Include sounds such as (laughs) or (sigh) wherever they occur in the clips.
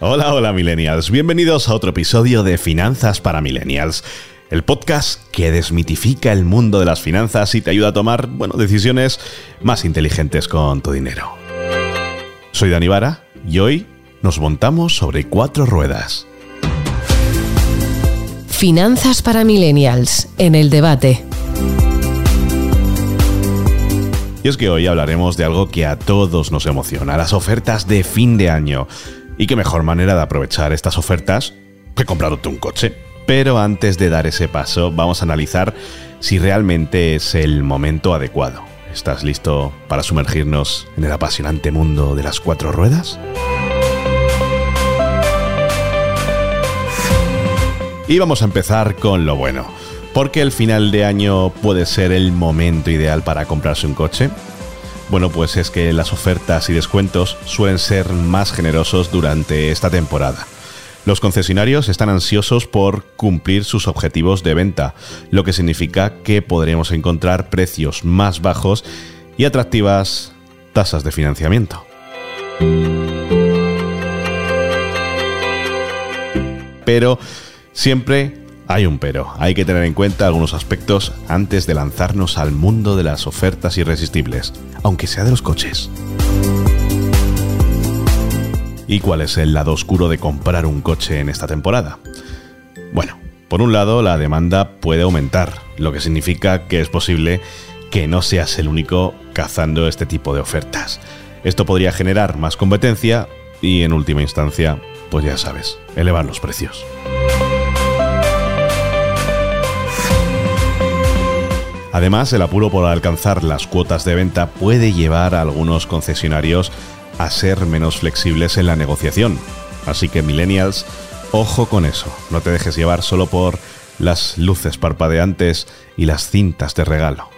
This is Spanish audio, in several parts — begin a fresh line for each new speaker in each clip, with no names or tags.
Hola, hola millennials, bienvenidos a otro episodio de Finanzas para Millennials, el podcast que desmitifica el mundo de las finanzas y te ayuda a tomar, bueno, decisiones más inteligentes con tu dinero. Soy Dani Vara y hoy nos montamos sobre cuatro ruedas.
Finanzas para Millennials, en el debate.
Es que hoy hablaremos de algo que a todos nos emociona, las ofertas de fin de año. Y qué mejor manera de aprovechar estas ofertas que comprándote un coche. Pero antes de dar ese paso, vamos a analizar si realmente es el momento adecuado. ¿Estás listo para sumergirnos en el apasionante mundo de las cuatro ruedas? Y vamos a empezar con lo bueno. ¿Por qué el final de año puede ser el momento ideal para comprarse un coche? Bueno, pues es que las ofertas y descuentos suelen ser más generosos durante esta temporada. Los concesionarios están ansiosos por cumplir sus objetivos de venta, lo que significa que podremos encontrar precios más bajos y atractivas tasas de financiamiento. Pero siempre hay un pero. Hay que tener en cuenta algunos aspectos antes de lanzarnos al mundo de las ofertas irresistibles, aunque sea de los coches. ¿Y cuál es el lado oscuro de comprar un coche en esta temporada? Bueno, por un lado, la demanda puede aumentar, lo que significa que es posible que no seas el único cazando este tipo de ofertas. Esto podría generar más competencia y, en última instancia, pues ya sabes, elevar los precios. Además, el apuro por alcanzar las cuotas de venta puede llevar a algunos concesionarios a ser menos flexibles en la negociación. Así que millennials, ojo con eso, no te dejes llevar solo por las luces parpadeantes y las cintas de regalo.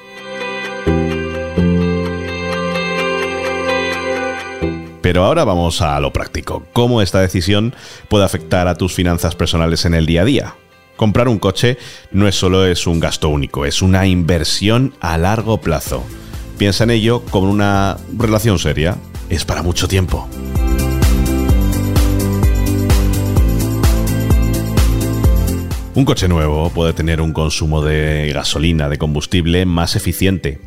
Pero ahora vamos a lo práctico, cómo esta decisión puede afectar a tus finanzas personales en el día a día. Comprar un coche no es solo es un gasto único, es una inversión a largo plazo. Piensa en ello como una relación seria. Es para mucho tiempo. Un coche nuevo puede tener un consumo de gasolina, de combustible más eficiente,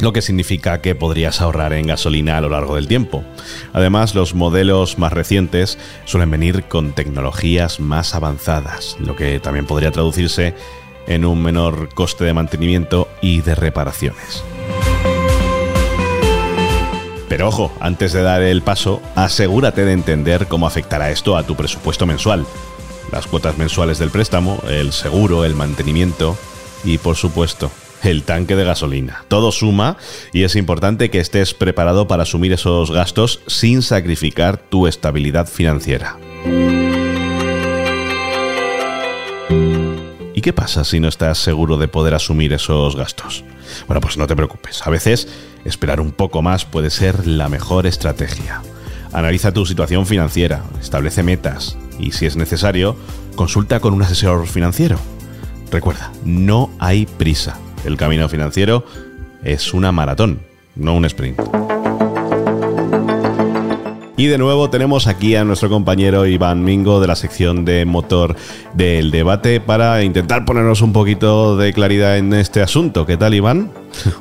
lo que significa que podrías ahorrar en gasolina a lo largo del tiempo. Además, los modelos más recientes suelen venir con tecnologías más avanzadas, lo que también podría traducirse en un menor coste de mantenimiento y de reparaciones. Pero ojo, antes de dar el paso, asegúrate de entender cómo afectará esto a tu presupuesto mensual. Las cuotas mensuales del préstamo, el seguro, el mantenimiento y, por supuesto, el tanque de gasolina. Todo suma y es importante que estés preparado para asumir esos gastos sin sacrificar tu estabilidad financiera. ¿Y qué pasa si no estás seguro de poder asumir esos gastos? Bueno, pues no te preocupes. A veces esperar un poco más puede ser la mejor estrategia. Analiza tu situación financiera, establece metas y si es necesario, consulta con un asesor financiero. Recuerda, no hay prisa. El camino financiero es una maratón, no un sprint. Y de nuevo tenemos aquí a nuestro compañero Iván Mingo de la sección de motor del debate para intentar ponernos un poquito de claridad en este asunto. ¿Qué tal, Iván?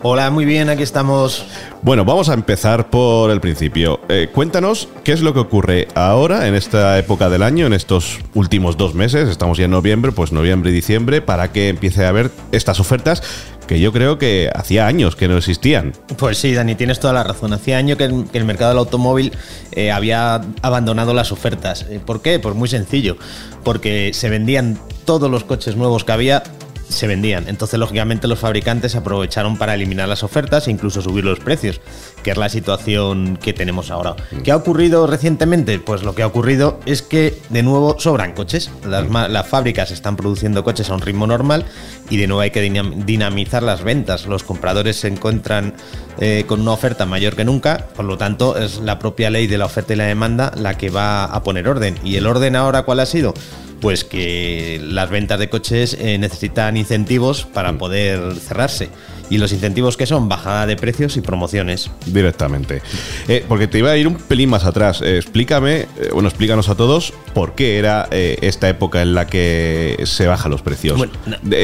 Hola, muy bien, aquí estamos.
Bueno, vamos a empezar por el principio. Eh, cuéntanos qué es lo que ocurre ahora, en esta época del año, en estos últimos dos meses, estamos ya en noviembre, pues noviembre y diciembre, para que empiece a haber estas ofertas que yo creo que hacía años que no existían.
Pues sí, Dani, tienes toda la razón. Hacía años que el, mercado del automóvil eh, había abandonado las ofertas. Eh, ¿Por qué? Pues muy sencillo. Porque se vendían todos los coches nuevos que había se vendían. Entonces, lógicamente, los fabricantes aprovecharon para eliminar las ofertas e incluso subir los precios, que es la situación que tenemos ahora. Mm. ¿Qué ha ocurrido recientemente? Pues lo que ha ocurrido es que, de nuevo, sobran coches. Las, mm. fábricas están produciendo coches a un ritmo normal y, de nuevo, hay que dinamizar las ventas. Los compradores se encuentran eh, con una oferta mayor que nunca, por lo tanto, es la propia ley de la oferta y la demanda la que va a poner orden. ¿Y el orden ahora cuál ha sido? Pues que las ventas de coches eh, necesitan incentivos para mm. poder cerrarse. ¿Y los incentivos que son? Bajada de precios y promociones.
Directamente. Eh, porque te iba a ir un pelín más atrás. Eh, explícame, bueno, explícanos a todos por qué era esta época en la que se bajan los precios.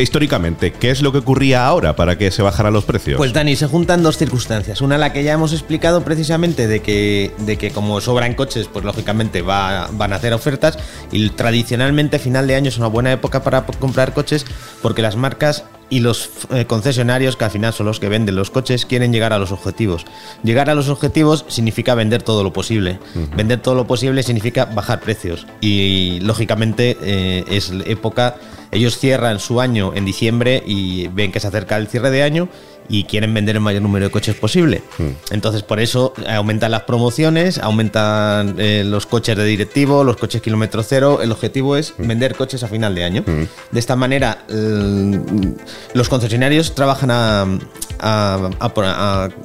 históricamente, ¿qué es lo que ocurría ahora para que se bajaran los precios?
Pues Dani, se juntan dos circunstancias. Una, la que ya hemos explicado precisamente de que, de que como sobran coches, pues lógicamente va, van a hacer ofertas. Y tradicionalmente final de año es una buena época para comprar coches porque las marcas y los eh, concesionarios, que al final son los que venden los coches, quieren llegar a los objetivos. Llegar a los objetivos significa vender todo lo posible. Vender todo lo posible significa bajar precios. Y lógicamente eh, es época, ellos cierran su año en diciembre y ven que se acerca el cierre de año y quieren vender el mayor número de coches posible. Mm. Entonces, por eso aumentan las promociones, aumentan eh, los coches de directivo, los coches kilómetro cero. El objetivo es mm. vender coches a final de año. Mm. De esta manera, los concesionarios trabajan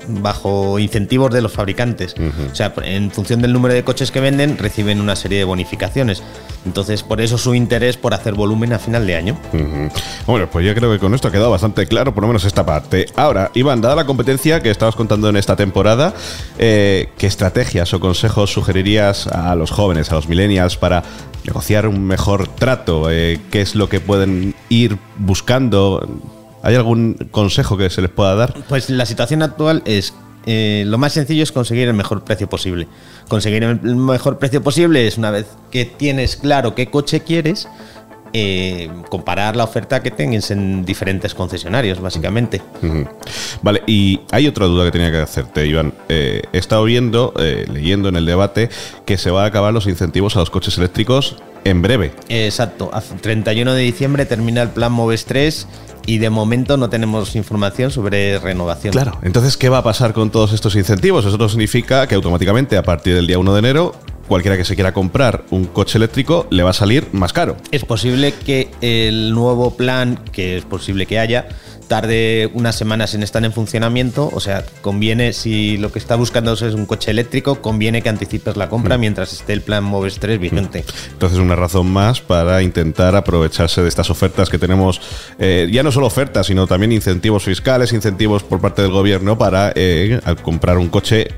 bajo incentivos de los fabricantes. O sea, en función del número de coches que venden, reciben una serie de bonificaciones. Entonces, por eso su interés por hacer volumen a final de año.
Bueno, pues yo creo que con esto ha quedado bastante claro, por lo menos esta parte. Ahora, Iván, dada la competencia que estabas contando en esta temporada, eh, ¿qué estrategias o consejos sugerirías a los jóvenes, a los millennials, para negociar un mejor trato? Eh, ¿Qué es lo que pueden ir buscando? ¿Hay algún consejo que se les pueda dar?
Pues la situación actual es eh, lo más sencillo es conseguir el mejor precio posible. Conseguir el mejor precio posible es una vez que tienes claro qué coche quieres, eh, comparar la oferta que tengas en diferentes concesionarios, básicamente.
Vale, y hay otra duda que tenía que hacerte, Iván. Eh, he estado viendo, eh, leyendo en el debate, que se van a acabar los incentivos a los coches eléctricos en breve.
Exacto, a 31 de diciembre termina el plan Moves 3 y de momento no tenemos información sobre renovación.
Claro, entonces, ¿qué va a pasar con todos estos incentivos? Eso no significa que automáticamente a partir del día 1 de enero cualquiera que se quiera comprar un coche eléctrico le va a salir más caro.
Es posible que el nuevo plan, que es posible que haya, tarde unas semanas en estar en funcionamiento, o sea, conviene, si lo que está buscando es un coche eléctrico, conviene que anticipes la compra mm. mientras esté el plan Moves 3 vigente.
Mm. Entonces, una razón más para intentar aprovecharse de estas ofertas que tenemos, eh, ya no solo ofertas, sino también incentivos fiscales, incentivos por parte del gobierno para eh, comprar un coche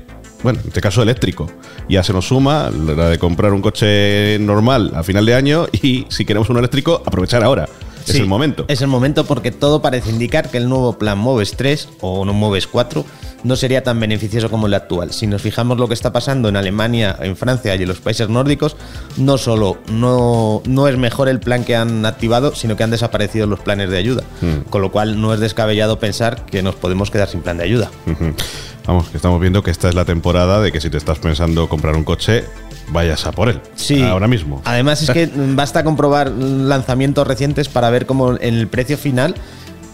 bueno, en este caso eléctrico. Ya se nos suma la de comprar un coche normal a final de año y si queremos un eléctrico, aprovechar ahora. es el momento.
Es el momento porque todo parece indicar que el nuevo plan Moves 3 o no Moves 4 no sería tan beneficioso como el actual. Si nos fijamos lo que está pasando en Alemania, en Francia y en los países nórdicos, no solo no, no es mejor el plan que han activado, sino que han desaparecido los planes de ayuda. Hmm. Con lo cual no es descabellado pensar que nos podemos quedar sin plan de ayuda.
Vamos, que estamos viendo que esta es la temporada de que si te estás pensando comprar un coche, vayas a por él. Sí. Ahora mismo.
Además es que (laughs) basta comprobar lanzamientos recientes para ver cómo en el precio final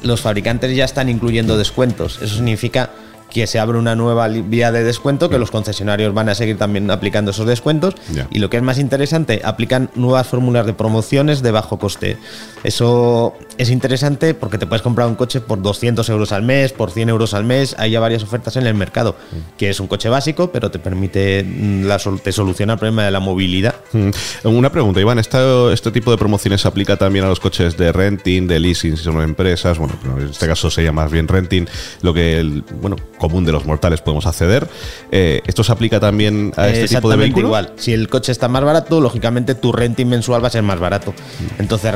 los fabricantes ya están incluyendo descuentos. Eso significa que se abre una nueva vía de descuento, que los concesionarios van a seguir también aplicando esos descuentos. Y lo que es más interesante, aplican nuevas fórmulas de promociones de bajo coste. Eso es interesante porque te puedes comprar un coche por 200 euros al mes, por 100 euros al mes. Hay ya varias ofertas en el mercado, mm. que es un coche básico, pero te permite, mm, la, te soluciona el problema de la movilidad.
Mm. Una pregunta, Iván, ¿este, ¿este tipo de promociones se aplica también a los coches de renting, de leasing, si son empresas? Bueno, en este caso sería más bien renting, lo que, bueno, común de los mortales podemos acceder. Eh, ¿Esto se aplica también a este tipo de vehículo? igual.
Si el coche está más barato, lógicamente tu renting mensual va a ser más barato. Entonces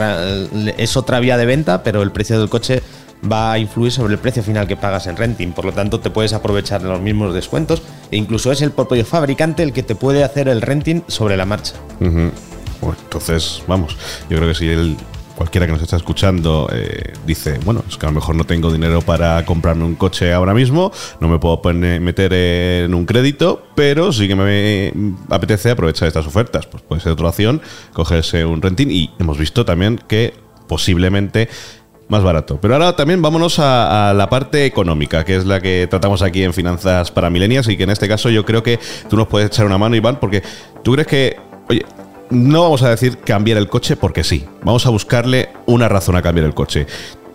es otra vía de venta, pero el precio del coche va a influir sobre el precio final que pagas en renting. Por lo tanto, te puedes aprovechar de los mismos descuentos e incluso es el propio fabricante el que te puede hacer el renting sobre la marcha.
entonces, vamos, yo creo que si el, cualquiera que nos está escuchando eh, dice, bueno, es que a lo mejor no tengo dinero para comprarme un coche ahora mismo, no me puedo meter en un crédito, pero sí que me apetece aprovechar estas ofertas. Pues puede ser otra opción, cogerse un renting y hemos visto también que posiblemente más barato. Pero ahora también vámonos a, la parte económica, que es la que tratamos aquí en Finanzas para Milenias y que en este caso yo creo que tú nos puedes echar una mano, Iván, porque tú crees que, oye, no vamos a decir cambiar el coche porque sí. Vamos a buscarle una razón a cambiar el coche.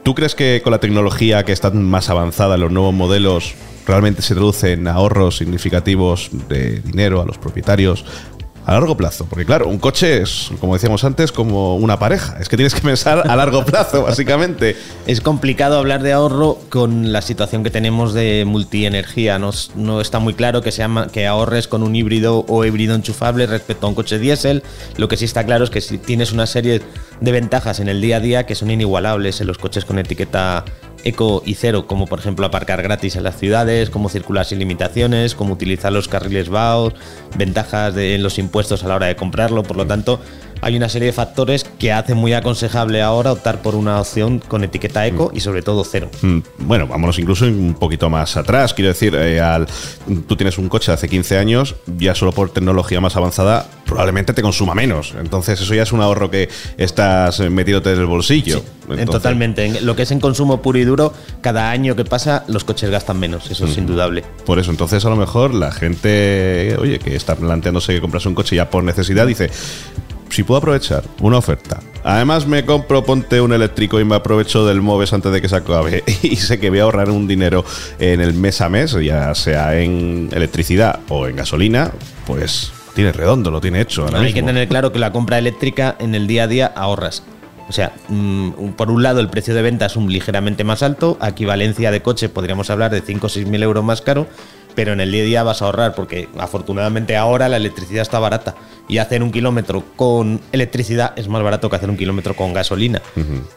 ¿Tú crees que con la tecnología que está más avanzada los nuevos modelos realmente se traduce en ahorros significativos de dinero a los propietarios, a largo plazo. Porque claro, un coche es, como decíamos antes, como una pareja. Es que tienes que pensar a largo plazo, (laughs) básicamente.
Es complicado hablar de ahorro con la situación que tenemos de multienergía. No, no está muy claro que, sea, que ahorres con un híbrido o híbrido enchufable respecto a un coche diésel. Lo que sí está claro es que si tienes una serie de ventajas en el día a día que son inigualables en los coches con etiqueta eco y cero, como por ejemplo aparcar gratis en las ciudades, como circular sin limitaciones, como utilizar los carriles BAOS, ventajas de, en los impuestos a la hora de comprarlo. Por lo tanto, hay una serie de factores que hacen muy aconsejable ahora optar por una opción con etiqueta eco y sobre todo cero.
Mm, bueno, vámonos incluso un poquito más atrás. Quiero decir, eh, al, tú tienes un coche de hace 15 años, ya solo por tecnología más avanzada probablemente te consuma menos. Entonces eso ya es un ahorro que estás metiéndote en el bolsillo.
totalmente. lo que es en consumo puro y duro, cada año que pasa los coches gastan menos, eso es indudable.
Por eso, entonces a lo mejor la gente, oye, que está planteándose que comprarse un coche ya por necesidad, dice, si puedo aprovechar una oferta. Además me compro, ponte un eléctrico y me aprovecho del MOVES antes de que se acabe (laughs) y sé que voy a ahorrar un dinero en el mes a mes, ya sea en electricidad o en gasolina, pues tiene redondo, lo tiene hecho.
Hay que tener claro que la compra eléctrica en el día a día ahorras. O sea, mm, por un lado el precio de venta es un ligeramente más alto, equivalencia de coche podríamos hablar de 5 o 6 mil euros más caro, pero en el día a día vas a ahorrar porque afortunadamente ahora la electricidad está barata y hacer un kilómetro con electricidad es más barato que hacer un kilómetro con gasolina.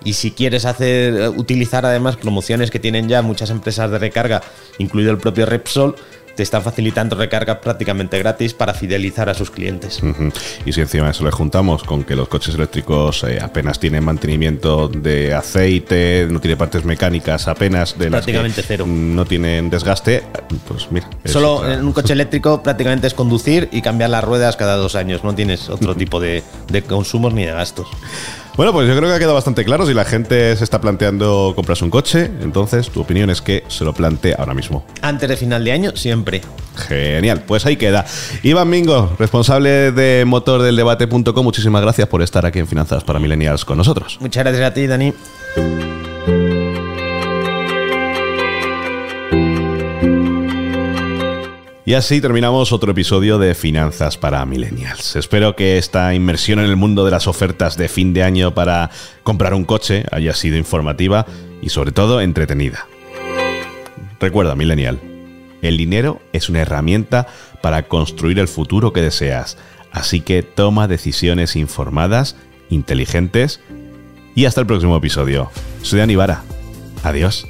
Y si quieres hacer utilizar además promociones que tienen ya muchas empresas de recarga, incluido el propio Repsol, te están facilitando recargas prácticamente gratis para fidelizar a sus clientes.
Y si encima eso le juntamos con que los coches eléctricos eh, apenas tienen mantenimiento de aceite, no tiene partes mecánicas apenas de
prácticamente cero.
no tienen desgaste, pues mira.
Solo en un coche eléctrico prácticamente es conducir y cambiar las ruedas cada dos años, no tienes otro (laughs) tipo de, de consumos ni de gastos.
Bueno, pues yo creo que ha quedado bastante claro. Si la gente se está planteando comprarse un coche, entonces tu opinión es que se lo plantee ahora mismo.
Antes de final de año, siempre.
Genial, pues ahí queda. Iván Mingo, responsable de motor del debate.com, muchísimas gracias por estar aquí en Finanzas para Millennials con nosotros.
Muchas gracias a ti, Dani.
Y así terminamos otro episodio de Finanzas para Millennials. Espero que esta inmersión en el mundo de las ofertas de fin de año para comprar un coche haya sido informativa y sobre todo entretenida. Recuerda, Millennial, el dinero es una herramienta para construir el futuro que deseas, así que toma decisiones informadas, inteligentes y hasta el próximo episodio. Soy Dani Vara. Adiós.